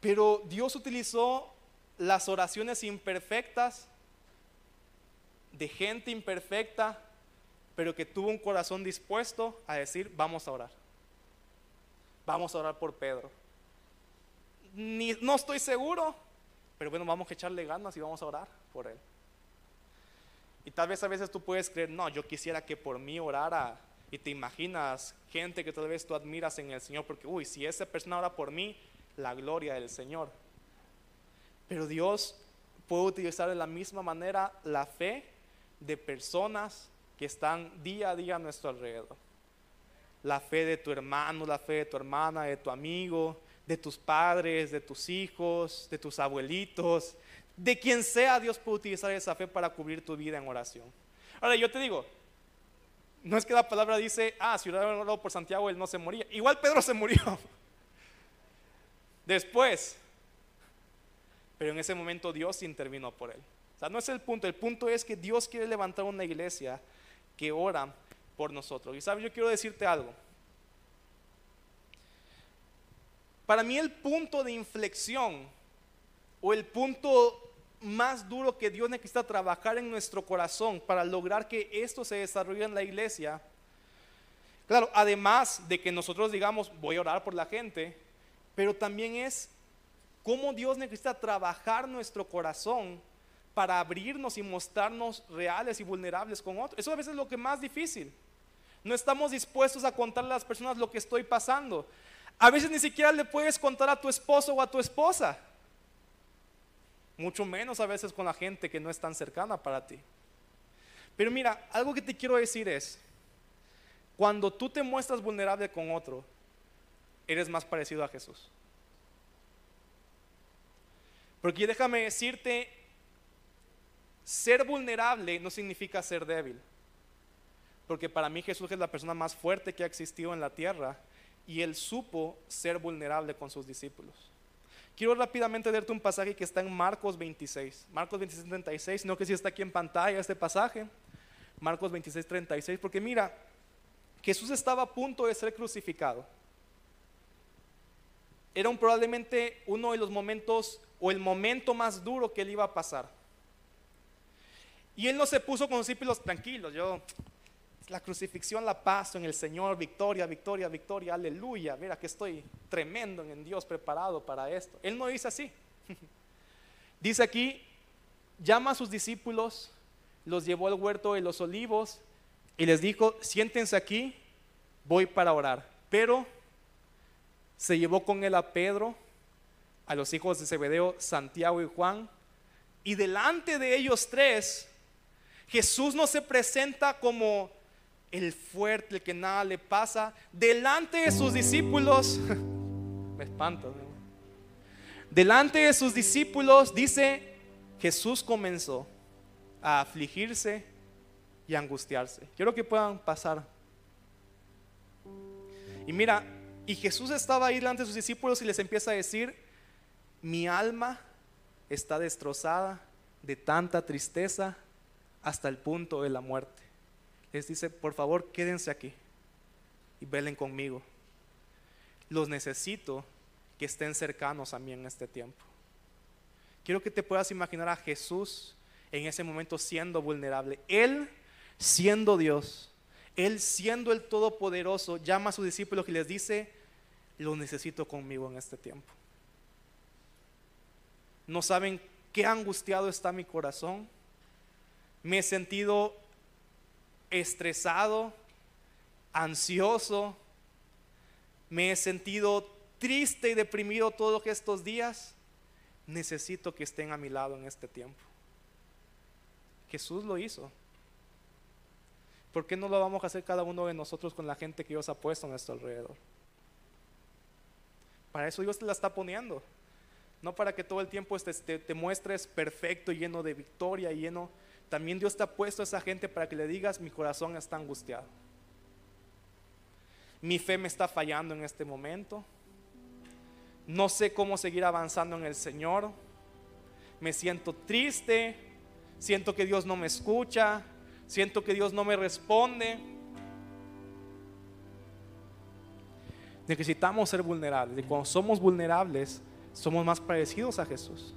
Pero Dios utilizó las oraciones imperfectas de gente imperfecta pero que tuvo un corazón dispuesto a decir, vamos a orar. Vamos a orar por Pedro. Ni, no estoy seguro, pero bueno, vamos a echarle ganas y vamos a orar por él. Y tal vez a veces tú puedes creer, no, yo quisiera que por mí orara. Y te imaginas gente que tal vez tú admiras en el Señor, porque, uy, si esa persona ora por mí, la gloria del Señor. Pero Dios puede utilizar de la misma manera la fe de personas que están día a día a nuestro alrededor. La fe de tu hermano, la fe de tu hermana, de tu amigo, de tus padres, de tus hijos, de tus abuelitos, de quien sea, Dios puede utilizar esa fe para cubrir tu vida en oración. Ahora yo te digo, no es que la palabra dice, ah, si hubiera orado por Santiago, él no se moría. Igual Pedro se murió. Después. Pero en ese momento Dios intervino por él. O sea, no es el punto. El punto es que Dios quiere levantar una iglesia que ora por nosotros. Y sabes, yo quiero decirte algo. Para mí el punto de inflexión o el punto más duro que Dios necesita trabajar en nuestro corazón para lograr que esto se desarrolle en la iglesia. Claro, además de que nosotros digamos, voy a orar por la gente, pero también es cómo Dios necesita trabajar nuestro corazón para abrirnos y mostrarnos reales y vulnerables con otros. Eso a veces es lo que más difícil. No estamos dispuestos a contarle a las personas lo que estoy pasando. A veces ni siquiera le puedes contar a tu esposo o a tu esposa. Mucho menos a veces con la gente que no es tan cercana para ti. Pero mira, algo que te quiero decir es, cuando tú te muestras vulnerable con otro, eres más parecido a Jesús. Porque déjame decirte, ser vulnerable no significa ser débil. Porque para mí Jesús es la persona más fuerte que ha existido en la tierra y él supo ser vulnerable con sus discípulos. Quiero rápidamente leerte un pasaje que está en Marcos 26. Marcos 26, 36. No que si está aquí en pantalla este pasaje. Marcos 26, 36. Porque mira, Jesús estaba a punto de ser crucificado. Era un, probablemente uno de los momentos o el momento más duro que él iba a pasar. Y él no se puso con los discípulos tranquilos. Yo, la crucifixión la paso en el Señor, victoria, victoria, victoria, aleluya. Mira que estoy tremendo en Dios preparado para esto. Él no dice así. dice aquí, llama a sus discípulos, los llevó al huerto de los olivos y les dijo, siéntense aquí, voy para orar. Pero se llevó con él a Pedro, a los hijos de Zebedeo, Santiago y Juan, y delante de ellos tres, Jesús no se presenta como el fuerte, el que nada le pasa, delante de sus discípulos, me espanto, delante de sus discípulos dice, Jesús comenzó a afligirse y a angustiarse. Quiero que puedan pasar. Y mira, y Jesús estaba ahí delante de sus discípulos y les empieza a decir, mi alma está destrozada de tanta tristeza hasta el punto de la muerte les dice, por favor, quédense aquí y velen conmigo. Los necesito que estén cercanos a mí en este tiempo. Quiero que te puedas imaginar a Jesús en ese momento siendo vulnerable. Él siendo Dios, Él siendo el Todopoderoso, llama a sus discípulos y les dice, lo necesito conmigo en este tiempo. No saben qué angustiado está mi corazón. Me he sentido estresado, ansioso, me he sentido triste y deprimido todos estos días, necesito que estén a mi lado en este tiempo. Jesús lo hizo. ¿Por qué no lo vamos a hacer cada uno de nosotros con la gente que Dios ha puesto a nuestro alrededor? Para eso Dios te la está poniendo. No para que todo el tiempo te, te muestres perfecto, lleno de victoria, lleno también Dios te ha puesto a esa gente para que le digas, mi corazón está angustiado. Mi fe me está fallando en este momento. No sé cómo seguir avanzando en el Señor. Me siento triste. Siento que Dios no me escucha. Siento que Dios no me responde. Necesitamos ser vulnerables. Y cuando somos vulnerables, somos más parecidos a Jesús.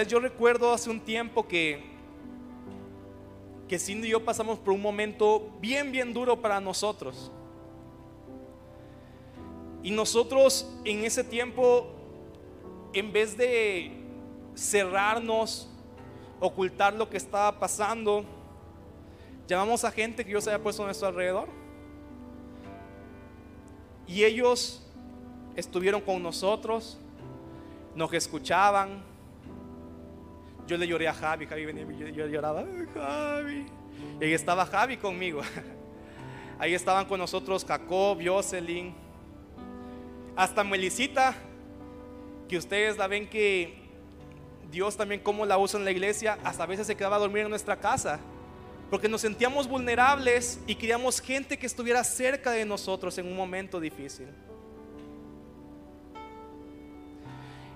Yo recuerdo hace un tiempo que, que Cindy y yo pasamos por un momento bien, bien duro para nosotros. Y nosotros en ese tiempo, en vez de cerrarnos, ocultar lo que estaba pasando, llamamos a gente que Dios había puesto a nuestro alrededor. Y ellos estuvieron con nosotros, nos escuchaban. Yo le lloré a Javi, Javi venía, yo, yo lloraba, Javi. Y ahí estaba Javi conmigo. Ahí estaban con nosotros Jacob, Jocelyn, hasta Melicita, que ustedes la ven que Dios también como la usa en la iglesia, hasta a veces se quedaba a dormir en nuestra casa, porque nos sentíamos vulnerables y queríamos gente que estuviera cerca de nosotros en un momento difícil.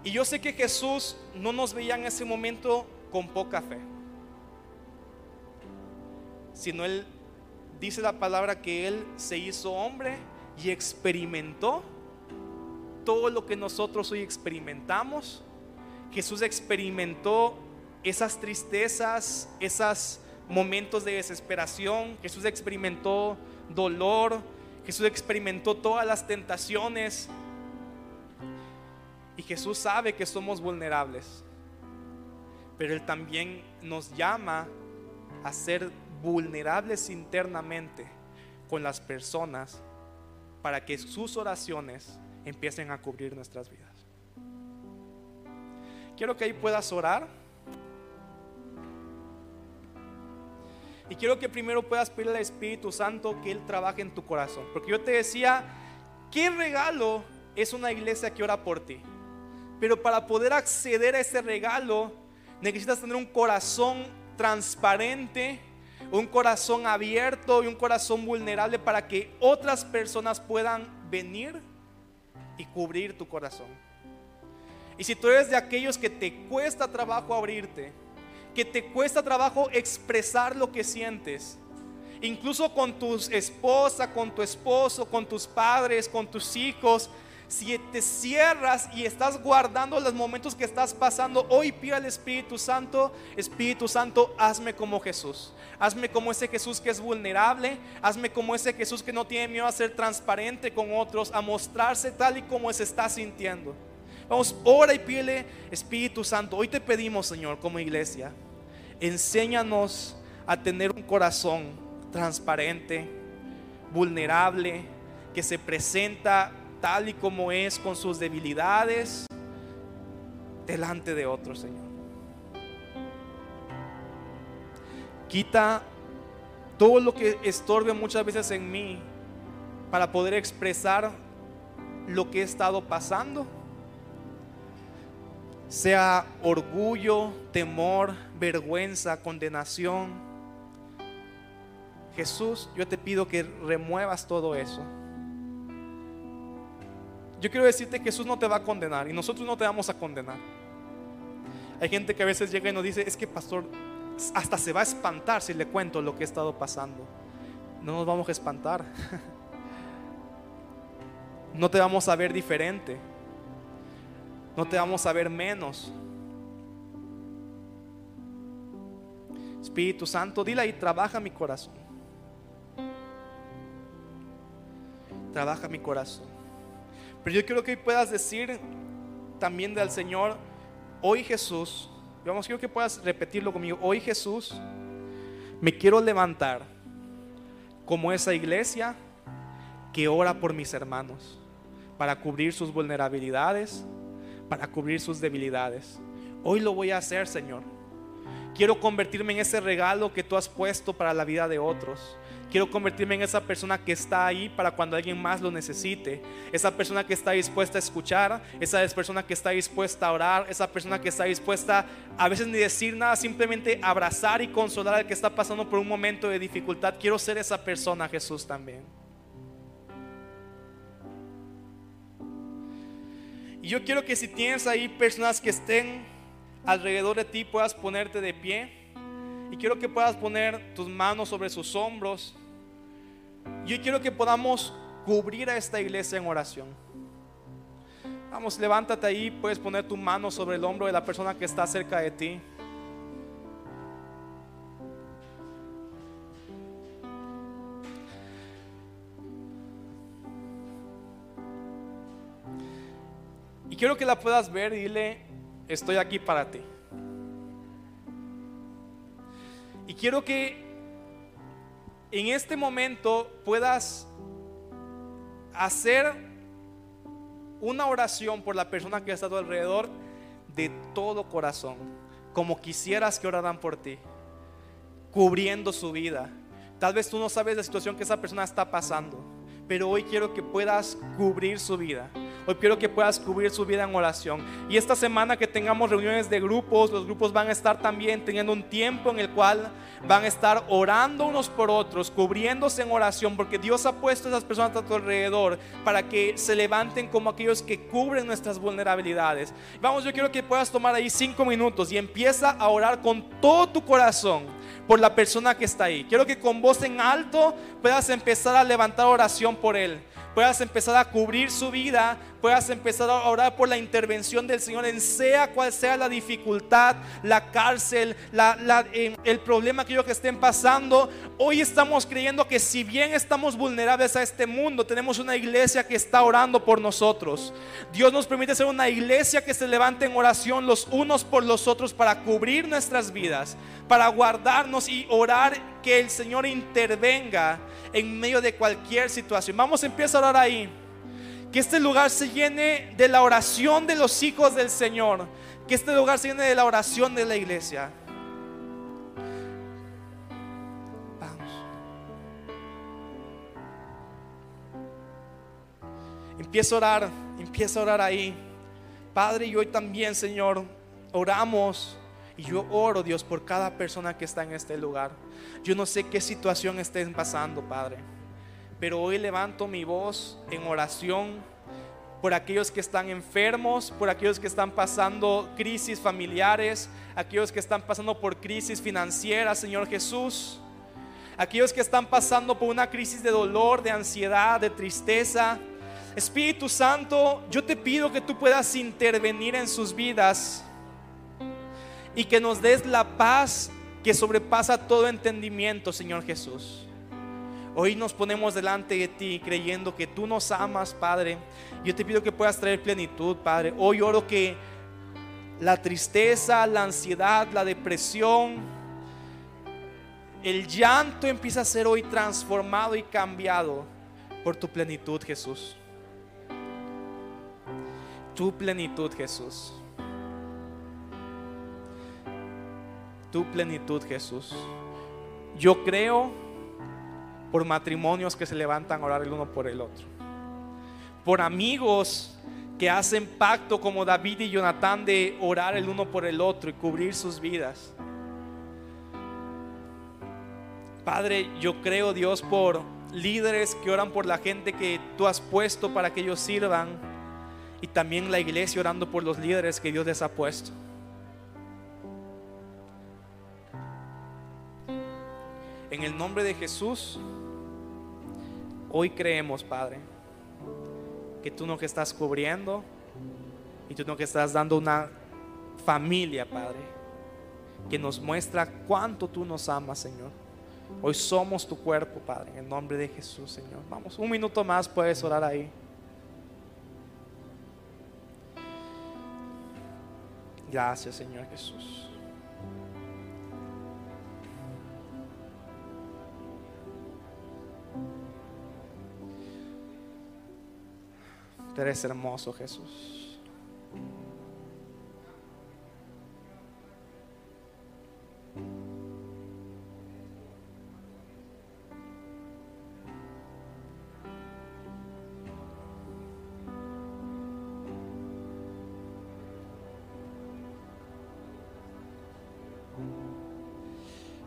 Y yo sé que Jesús no nos veía en ese momento con poca fe, sino Él dice la palabra que Él se hizo hombre y experimentó todo lo que nosotros hoy experimentamos. Jesús experimentó esas tristezas, esos momentos de desesperación. Jesús experimentó dolor. Jesús experimentó todas las tentaciones. Y Jesús sabe que somos vulnerables. Pero Él también nos llama a ser vulnerables internamente con las personas para que sus oraciones empiecen a cubrir nuestras vidas. Quiero que ahí puedas orar. Y quiero que primero puedas pedirle al Espíritu Santo que Él trabaje en tu corazón. Porque yo te decía, ¿qué regalo es una iglesia que ora por ti? Pero para poder acceder a ese regalo, necesitas tener un corazón transparente, un corazón abierto y un corazón vulnerable para que otras personas puedan venir y cubrir tu corazón. Y si tú eres de aquellos que te cuesta trabajo abrirte, que te cuesta trabajo expresar lo que sientes, incluso con tu esposa, con tu esposo, con tus padres, con tus hijos, si te cierras y estás guardando los momentos que estás pasando, hoy pide al Espíritu Santo, Espíritu Santo, hazme como Jesús. Hazme como ese Jesús que es vulnerable. Hazme como ese Jesús que no tiene miedo a ser transparente con otros, a mostrarse tal y como se está sintiendo. Vamos, ora y pídele, Espíritu Santo. Hoy te pedimos, Señor, como iglesia, enséñanos a tener un corazón transparente, vulnerable, que se presenta tal y como es con sus debilidades delante de otros, Señor. Quita todo lo que estorbe muchas veces en mí para poder expresar lo que he estado pasando. Sea orgullo, temor, vergüenza, condenación. Jesús, yo te pido que remuevas todo eso. Yo quiero decirte que Jesús no te va a condenar y nosotros no te vamos a condenar. Hay gente que a veces llega y nos dice, es que pastor, hasta se va a espantar si le cuento lo que he estado pasando. No nos vamos a espantar. No te vamos a ver diferente. No te vamos a ver menos. Espíritu Santo, dile ahí, trabaja mi corazón. Trabaja mi corazón. Pero yo quiero que puedas decir también del Señor, hoy Jesús, vamos, quiero que puedas repetirlo conmigo, hoy Jesús, me quiero levantar como esa iglesia que ora por mis hermanos, para cubrir sus vulnerabilidades, para cubrir sus debilidades. Hoy lo voy a hacer, Señor. Quiero convertirme en ese regalo que tú has puesto para la vida de otros. Quiero convertirme en esa persona que está ahí para cuando alguien más lo necesite. Esa persona que está dispuesta a escuchar. Esa persona que está dispuesta a orar. Esa persona que está dispuesta a veces ni decir nada, simplemente abrazar y consolar al que está pasando por un momento de dificultad. Quiero ser esa persona, Jesús, también. Y yo quiero que si tienes ahí personas que estén alrededor de ti puedas ponerte de pie. Y quiero que puedas poner tus manos sobre sus hombros. Yo quiero que podamos cubrir a esta iglesia en oración. Vamos, levántate ahí, puedes poner tu mano sobre el hombro de la persona que está cerca de ti. Y quiero que la puedas ver y dile, estoy aquí para ti. Y quiero que en este momento puedas hacer una oración por la persona que está a tu alrededor de todo corazón, como quisieras que oraran por ti, cubriendo su vida. Tal vez tú no sabes la situación que esa persona está pasando, pero hoy quiero que puedas cubrir su vida. Hoy quiero que puedas cubrir su vida en oración. Y esta semana que tengamos reuniones de grupos, los grupos van a estar también teniendo un tiempo en el cual van a estar orando unos por otros, cubriéndose en oración, porque Dios ha puesto a esas personas a tu alrededor para que se levanten como aquellos que cubren nuestras vulnerabilidades. Vamos, yo quiero que puedas tomar ahí cinco minutos y empieza a orar con todo tu corazón por la persona que está ahí. Quiero que con voz en alto puedas empezar a levantar oración por él puedas empezar a cubrir su vida, puedas empezar a orar por la intervención del Señor en sea cual sea la dificultad, la cárcel, eh, el problema que ellos que estén pasando. Hoy estamos creyendo que si bien estamos vulnerables a este mundo, tenemos una iglesia que está orando por nosotros. Dios nos permite ser una iglesia que se levante en oración los unos por los otros para cubrir nuestras vidas, para guardarnos y orar que el Señor intervenga en medio de cualquier situación. Vamos a empezar a orar ahí. Que este lugar se llene de la oración de los hijos del Señor. Que este lugar se llene de la oración de la iglesia. Vamos. Empieza a orar, empieza a orar ahí. Padre, y hoy también, Señor, oramos. Y yo oro, Dios, por cada persona que está en este lugar. Yo no sé qué situación estén pasando, Padre. Pero hoy levanto mi voz en oración por aquellos que están enfermos, por aquellos que están pasando crisis familiares, aquellos que están pasando por crisis financieras, Señor Jesús. Aquellos que están pasando por una crisis de dolor, de ansiedad, de tristeza. Espíritu Santo, yo te pido que tú puedas intervenir en sus vidas y que nos des la paz que sobrepasa todo entendimiento, Señor Jesús. Hoy nos ponemos delante de ti creyendo que tú nos amas, Padre. Yo te pido que puedas traer plenitud, Padre. Hoy oro que la tristeza, la ansiedad, la depresión, el llanto empieza a ser hoy transformado y cambiado por tu plenitud, Jesús. Tu plenitud, Jesús. Tu plenitud, Jesús. Yo creo por matrimonios que se levantan a orar el uno por el otro, por amigos que hacen pacto como David y Jonatán de orar el uno por el otro y cubrir sus vidas. Padre, yo creo Dios por líderes que oran por la gente que tú has puesto para que ellos sirvan y también la iglesia orando por los líderes que Dios les ha puesto. En el nombre de Jesús. Hoy creemos, Padre, que tú no que estás cubriendo y tú no que estás dando una familia, Padre, que nos muestra cuánto tú nos amas, Señor. Hoy somos tu cuerpo, Padre, en el nombre de Jesús, Señor. Vamos, un minuto más puedes orar ahí. Gracias, Señor Jesús. Eres hermoso, Jesús.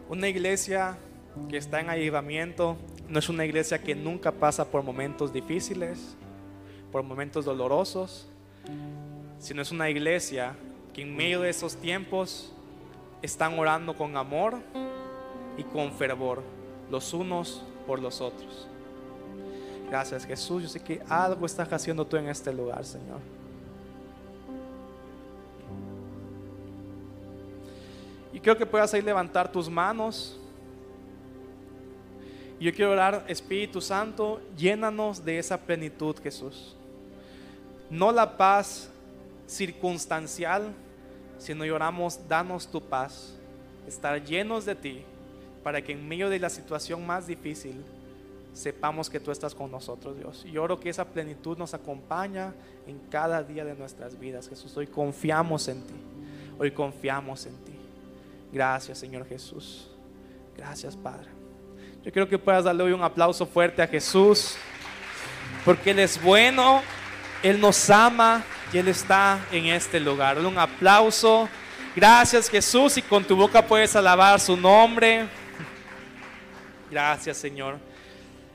Una iglesia que está en ayudamiento no es una iglesia que nunca pasa por momentos difíciles, por momentos dolorosos, sino es una iglesia que en medio de esos tiempos están orando con amor y con fervor, los unos por los otros. Gracias Jesús, yo sé que algo estás haciendo tú en este lugar, Señor. Y creo que puedas ahí levantar tus manos. Yo quiero orar, Espíritu Santo, llénanos de esa plenitud, Jesús no la paz circunstancial, sino lloramos, danos tu paz, estar llenos de ti, para que en medio de la situación más difícil sepamos que tú estás con nosotros, Dios. Y oro que esa plenitud nos acompaña en cada día de nuestras vidas, Jesús. Hoy confiamos en ti, hoy confiamos en ti. Gracias, Señor Jesús. Gracias, Padre. Yo quiero que puedas darle hoy un aplauso fuerte a Jesús, porque Él es bueno, Él nos ama y Él está en este lugar. Un aplauso. Gracias, Jesús, y con tu boca puedes alabar su nombre. Gracias, Señor.